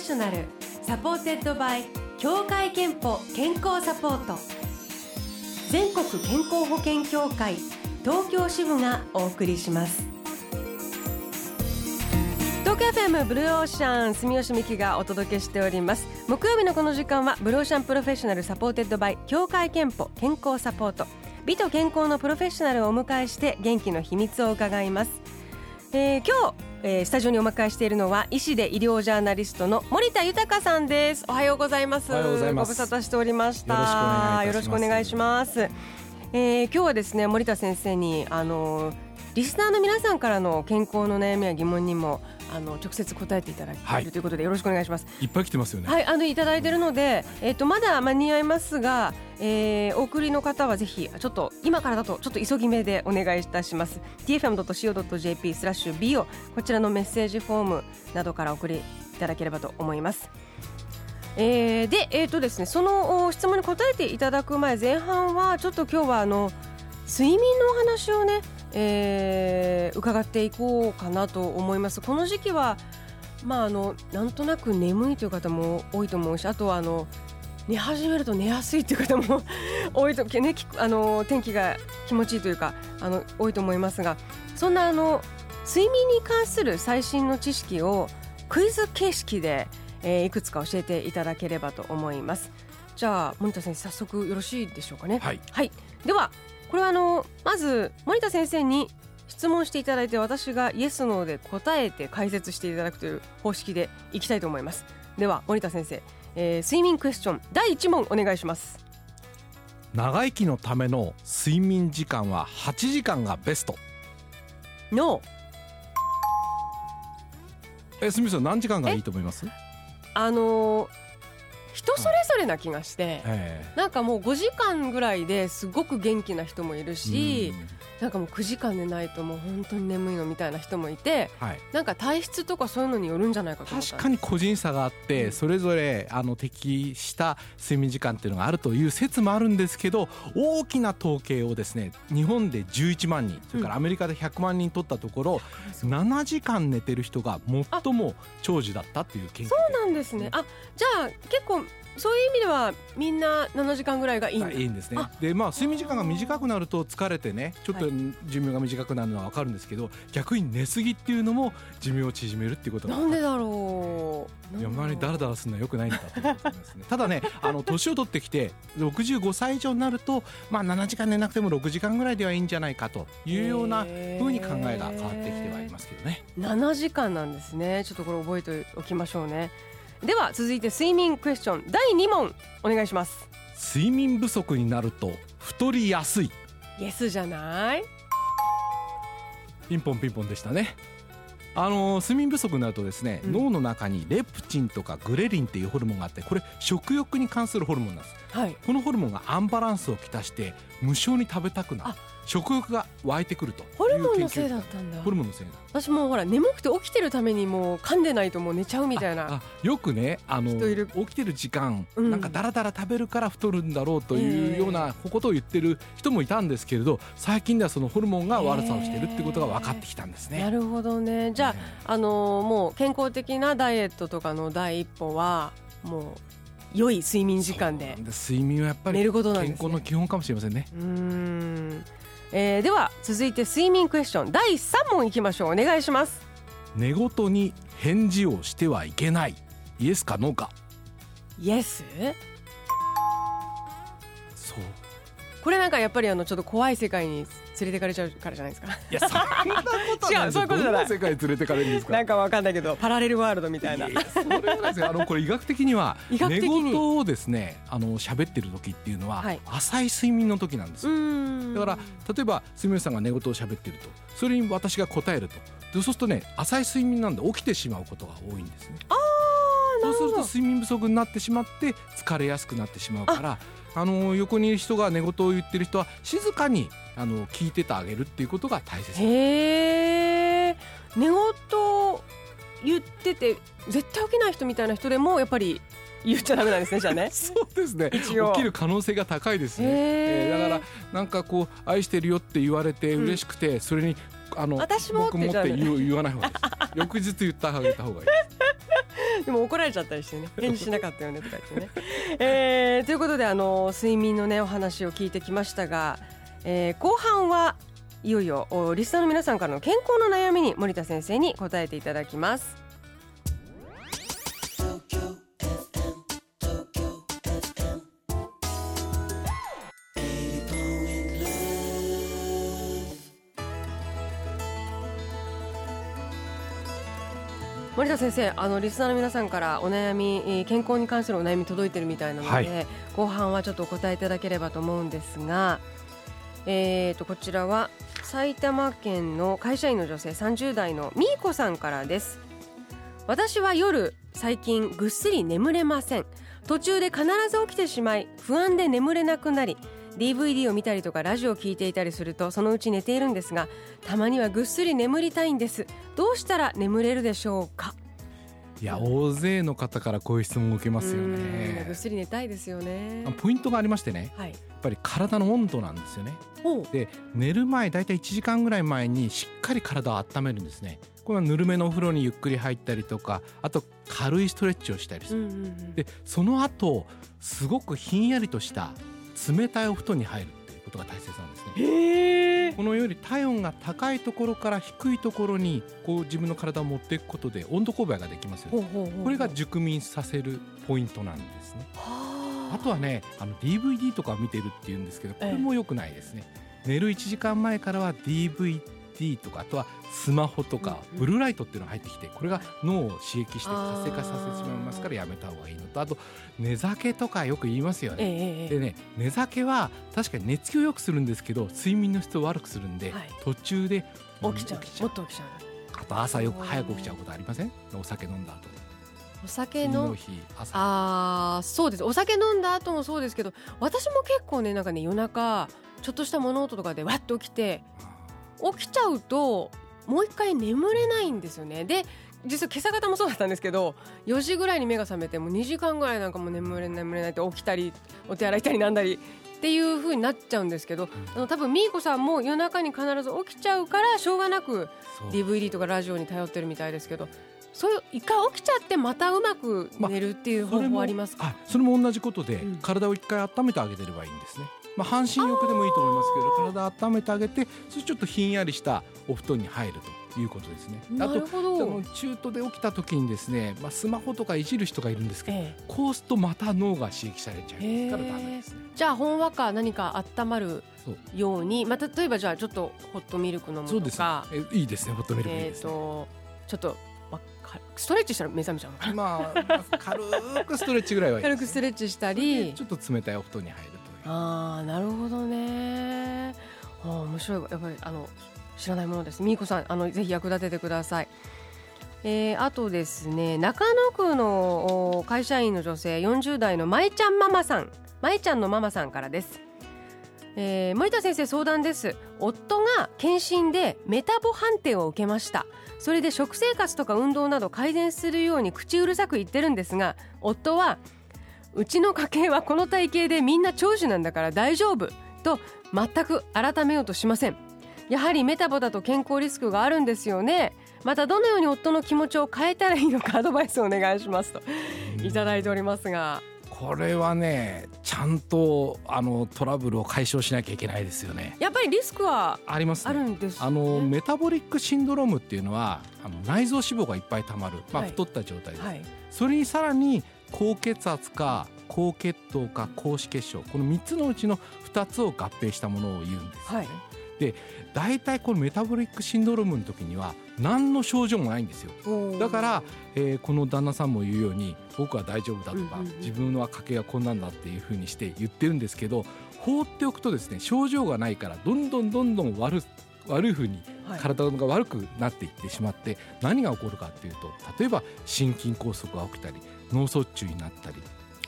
ショナル supported by 協会けんぽ健康サポート。全国健康保険協会東京支部がお送りします。東京 FM ブルーオーシャン住吉美紀がお届けしております。木曜日のこの時間はブルーオーシャンプロフェッショナル supported by 協会けんぽ健康サポート。美と健康のプロフェッショナルをお迎えして元気の秘密を伺います、えー、今日、えー、スタジオにお迎えしているのは医師で医療ジャーナリストの森田豊さんです。おはようございます。おはようございます。ご無沙汰しておりました。よろしくお願いしますえー、今日はですね森田先生にあのリスナーの皆さんからの健康の悩みや疑問にもあの直接答えていただける、はい、ということでよろしくお願いします。いっぱい来てますよね。はい、あのいただいているので、えっ、ー、とまだ間に合いますが、えー、お送りの方はぜひちょっと今からだとちょっと急ぎ目でお願いいたします。tfm.co.jp スラッシュ b をこちらのメッセージフォームなどから送りいただければと思います。えー、で、えーとですね、その質問に答えていただく前前半はちょっと今日はあの睡眠のお話をね、えー、伺っていこうかなと思います。この時期はまああのなんとなく眠いという方も多いと思うしあとはあの寝始めると寝やすいという方も 多いとねあの天気が気持ちいいというかあの多いと思いますがそんなあの睡眠に関する最新の知識をクイズ形式でえー、いくつか教えていただければと思います。じゃあ森田先生早速よろしいでしょうかね。はい、はい、ではこれはあのまず森田先生に質問していただいて私がイエスノーで答えて解説していただくという方式でいきたいと思います。では森田先生、えー、睡眠クエスチョン第1問お願いします。長生きのための睡眠時間は8時間がベスト。ノーえすみません何時間がいいと思います？あの人それぞれな気がして、なんかもう5時間ぐらいですごく元気な人もいるし、なんかもう9時間寝ないともう本当に眠いのみたいな人もいて、はい、なんか体質とかそういうのによるんじゃないかと確かに個人差があって、うん、それぞれあの適した睡眠時間っていうのがあるという説もあるんですけど大きな統計をですね日本で11万人それからアメリカで100万人取ったところ、うん、7時間寝てる人が最も長寿だったっていう研究そうなんですね。あじゃあ結構そういう意味ではみんな7時間ぐらいがいいんいいんですね。でまあ睡眠時間が短くなると疲れてねちょっと寿命が短くなるのは分かるんですけど、逆に寝すぎっていうのも寿命を縮めるっていうことなんでだろう。山にだらだらするのはよくないんだと思いますね。ただねあの年を取ってきて65歳以上になるとまあ7時間寝なくても6時間ぐらいではいいんじゃないかというようなふうに考えが変わってきてはいますけどね。7時間なんですね。ちょっとこれ覚えておきましょうね。では続いて睡眠クエスチョン。第2問お願いします。睡眠不足になると太りやすいイエスじゃない？ピンポンピンポンでしたね。あの睡眠不足になるとですね、うん、脳の中にレプチンとかグレリンっていうホルモンがあってこれ食欲に関するホルモンなんです、はい、このホルモンがアンバランスをきたして無性に食べたくなる食欲が湧いてくるとホルモンのせいだったんだ。ホルモンのせいだ私もほら眠くて起きてるためにもう噛んでないともう寝ちゃうみたいな。よくねあの起きてる時間、うん、なんかだらだら食べるから太るんだろうというようなことを言ってる人もいたんですけれど最近ではそのホルモンが悪さをしてるってことが分かってきたんですね、なるほどね。じゃあ、あのー、もう健康的なダイエットとかの第一歩はもう良い睡眠時間で睡眠はやっぱり健康の基本かもしれませんね。うんえー、では続いて睡眠クエスチョン第3問いきましょう。お願いします。寝言に返事をしてはいけない。イエスかノーか。イエス？これなんかやっぱりあのちょっと怖い世界に連れてかれちゃうからじゃないですか。いやそんなこと違うそういうことじゃない。世界連れてかれるんですか？なんかわかんないけどパラレルワールドみたいな。それはですあのこれ医学的には寝言をですねあの喋ってる時っていうのは、はい、浅い睡眠の時なんですよ。だから例えば住吉さんが寝言を喋ってるとそれに私が答えると。そうするとね浅い睡眠なんで起きてしまうことが多いんですね。あそうすると睡眠不足になってしまって疲れやすくなってしまうからあの横にいる人が寝言を言ってる人は静かにあの聞いててあげるっていうことが大切へえ寝言言ってて絶対起きない人みたいな人でもやっぱり言っちゃダメなんですねじゃあね。そうですね。起きる可能性が高いですね、えー、だからなんかこう愛してるよって言われて嬉しくて、うん、それにあの私も僕もって言言わない方がいいです。翌日言った方がいいでも怒られちゃったりしてね返事しなかったよねとか言ってね、えー、ということであの睡眠のねお話を聞いてきましたが、えー、後半はいよいよリスナーの皆さんからの健康の悩みに森田先生に答えていただきます森田先生あのリスナーの皆さんからお悩み健康に関するお悩み届いてるみたいなので、はい、後半はちょっとお答えいただければと思うんですが、えー、とこちらは埼玉県の会社員の女性30代のみーこさんからです。私は夜最近ぐっすり眠れません。途中で必ず起きてしまい不安で眠れなくなり DVD を見たりとかラジオを聞いていたりするとそのうち寝ているんですがたまにはぐっすり眠りたいんです。どうしたら眠れるでしょうか？いや大勢の方からこういう質問を受けますよね。ぐっすり寝たいですよね。ポイントがありましてね、はい、やっぱり体の温度なんですよね。で寝る前だいたい1時間ぐらい前にしっかり体を温めるんですね。これはぬるめのお風呂にゆっくり入ったりとかあと軽いストレッチをしたりする、でその後すごくひんやりとした冷たいお布団に入るっていうことが大切なんですね。このように体温が高いところから低いところにこう自分の体を持っていくことで温度勾配ができますよね。これが熟眠させるポイントなんですね。あとはねあの DVD とかを見てるっていうんですけどこれも良くないですね。寝る1時間前からは DVD d とかあとはスマホとかブルーライトっていうのが入ってきてこれが脳を刺激して活性化させてしまいますからやめた方がいいのとあと寝酒とかよく言いますよね。でね寝酒は確かに寝つきを良くするんですけど睡眠の質を悪くするんで、途中で起きちゃう。もっと起きちゃうあと朝よく早く起きちゃうことありません？お酒飲んだ後お酒のああそうです。お酒飲んだ後もそうですけど私も結構ねなんかね夜中ちょっとした物音とかでわっと起きて起きちゃうともう一回眠れないんですよね。で実は今朝方もそうだったんですけど4時ぐらいに目が覚めてもう2時間ぐらいなんかもう眠れない眠れないって起きたりお手洗い行ったりなんだりっていう風になっちゃうんですけど、あの多分みーこさんも夜中に必ず起きちゃうからしょう。がなく DVD とかラジオに頼ってるみたいですけどそういう一回起きちゃってまたうまく寝るっていう方法ありますか、まあ、それも同じことで、うん、体を一回温めてあげてればいいんですね。まあ、半身浴でもいいと思いますけど体温めてあげてそしてちょっとひんやりしたお布団に入るということですね。あと中途で起きた時にですね、まあ、スマホとかいじる人がいるんですけど、ええ、こうするとまた脳が刺激されちゃいますからダメですね。じゃあほんわか何か温まるようにまあ、例えばじゃあちょっとホットミルク飲むとか。そうです、ね、いいですね。ホットミルクいいです、ね、えーとちょっとストレッチしたら。目覚めちゃうのかな、まあ、軽くストレッチぐらいはいい、軽くストレッチしたり。ちょっと冷たいお布団に入るああなるほどね。あ面白い。やっぱりあの知らないものです。みーこさんあのぜひ役立ててください。えー、あとですね中野区の会社員の女性40代のまえちゃんママさん。まえちゃんのママさんからです、えー、森田先生相談です。夫が検診でメタボ判定を受けました。それで食生活とか運動など改善するように口うるさく言ってるんですが夫はうちの家系はこの体型でみんな長寿なんだから大丈夫と全く改めようとしません。やはりメタボだと健康リスクがあるんですよね。またどのように夫の気持ちを変えたらいいのかアドバイスをお願いしますといただいておりますが。これはねちゃんとあのトラブルを解消しなきゃいけないですよね。やっぱりリスクはあります、ね、あるんです、ね、あのメタボリックシンドロームっていうのはあの内臓脂肪がいっぱいたまる、まあ、太った状態です、はいはい、それにさらに高血圧か高血糖か高脂血症この3つのうちの2つを合併したものを言うんです。よね。はい、で大体このメタボリックシンドロームの時には何の症状もないんですよ。だから、えー、この旦那さんも言うように僕は大丈夫だとか、うんうんうん、自分は家計がこんなんだっていうふうにして言ってるんですけど放っておくとですね症状がないからどんどんどんどん悪悪いふうに体が悪くなっていってしまって、何が起こるかっていうと例えば心筋梗塞が起きたり脳卒中になったり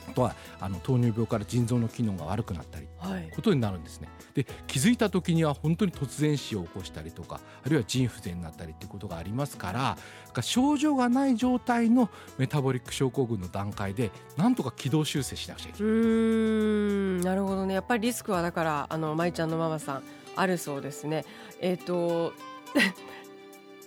あとはあの糖尿病から腎臓の機能が悪くなったり、はい、ことになるんですね。で気づいた時には本当に突然死を起こしたりとかあるいは腎不全になったりということがありますから症状がない状態のメタボリック症候群の段階でなんとか軌道修正しなくちゃいけない。うんなるほどねやっぱりリスクはだからあの舞ちゃんのママさんあるそうですね。えっ、ー、と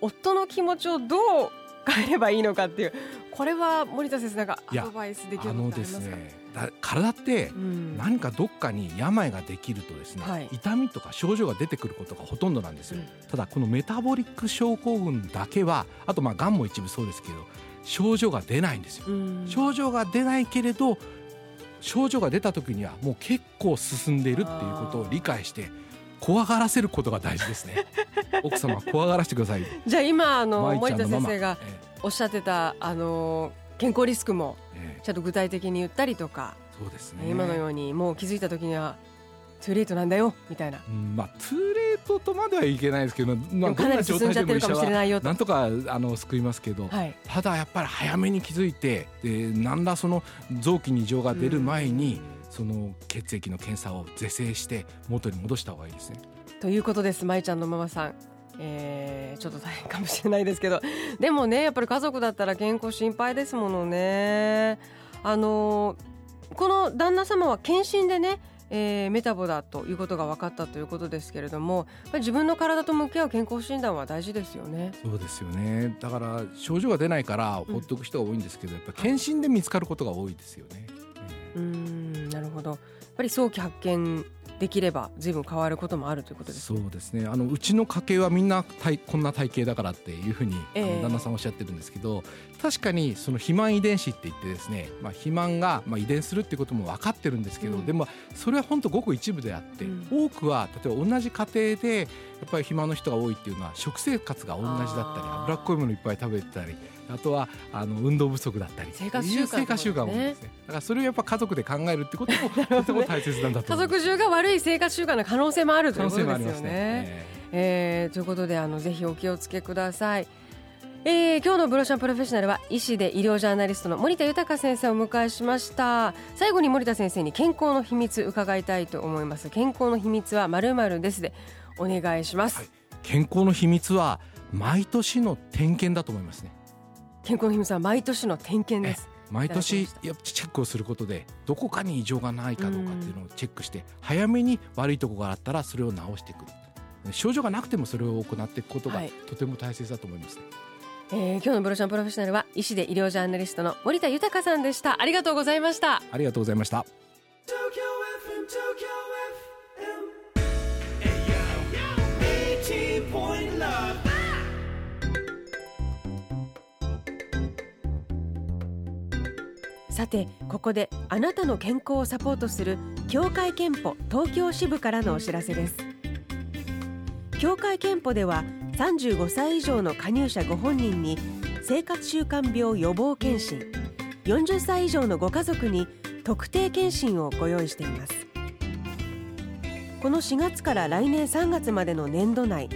夫の気持ちをどう変えればいいのかっていう。これは森田先生なんかアドバイスできるありますか？ね体って何かどっかに病ができるとですね、うん、痛みとか症状が出てくることがほとんどなんですよ、うん、ただこのメタボリック症候群だけはあとまあがんも一部そうですけど症状が出ないんですよ、うん、症状が出ないけれど症状が出た時にはもう結構進んでいるっていうことを理解して怖がらせることが大事ですね。奥様怖がらせてください。じゃあ今あの森田先生がおっしゃってたあの健康リスクもちゃんと具体的に言ったりとか、そうですね。今のようにもう気づいた時にはトゥーレートなんだよみたいな、うん、まあトゥーレートとまではいけないですけど、まあ、かなり進んじゃってるかもしれないよと。なんとかあの救いますけど、はい、ただやっぱり早めに気づいてで何らその臓器に異常が出る前に、うんその血液の検査を是正して元に戻した方がいいですね。ということです舞ちゃんのママさん。えー、ちょっと大変かもしれないですけど でもねやっぱり家族だったら健康心配ですものね。あのこの旦那様は検診でねえー、メタボだということが分かったということですけれども自分の体と向き合う健康診断は大事ですよねそうですよねだから症状が出ないからほっとく人が多いんですけど、うん、やっぱ検診で見つかることが多いですよね。うんなるほど。やっぱり早期発見できれば随分変わることもあるということです、ね、そうですね。あのうちの家系はみんなこんな体型だからっていうふうに、えー、旦那さんおっしゃってるんですけど確かにその肥満遺伝子って言ってですね、まあ、肥満がまあ遺伝するっていうことも分かってるんですけど、うん、でもそれは本当ごく一部であって、うん、多くは例えば同じ家庭でやっぱり肥満の人が多いっていうのは食生活が同じだったり脂っこいものいっぱい食べてたりあとはあの運動不足だったり生活習慣、生活習慣もですね。だからそれをやっぱ家族で考えるってこともとても大切なんだと家族中が悪い生活習慣の可能性もあるということですよね。ね。えー、ということであのぜひお気をつけください。えー、今日のブロシャンプロフェッショナルは医師で医療ジャーナリストの森田豊先生をお迎えしました。最後に森田先生に健康の秘密伺いたいと思います。健康の秘密はまるまるですでお願いします、はい、健康の秘密は毎年の点検だと思いますね健康の秘密は毎年の点検です。毎年やチェックをすることでどこかに異常がないかどうかっていうのをチェックして早めに悪いところがあったらそれを直していく症状がなくてもそれを行っていくことがとても大切だと思います、ね、えー、今日のブロシャンプロフェッショナルは医師で医療ジャーナリストの森田豊さんでした。ありがとうございました。ありがとうございましたさてここであなたの健康をサポートする協会憲法東京支部からのお知らせです。協会憲法では35歳以上の加入者ご本人に生活習慣病予防検診40歳以上のご家族に特定検診をご用意しています。この4月から来年3月までの年度内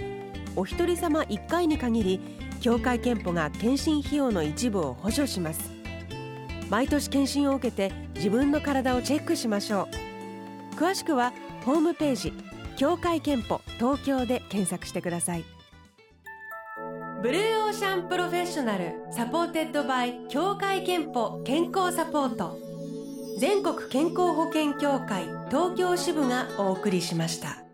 お一人様1回に限り協会けんぽが検診費用の一部を補助します。毎年検診を受けて自分の体をチェックしましょう。詳しくはホームページ協会けんぽ東京で検索してください。ブルーオーシャンプロフェッショナル supported by 協会けんぽ健康サポート。全国健康保険協会東京支部がお送りしました。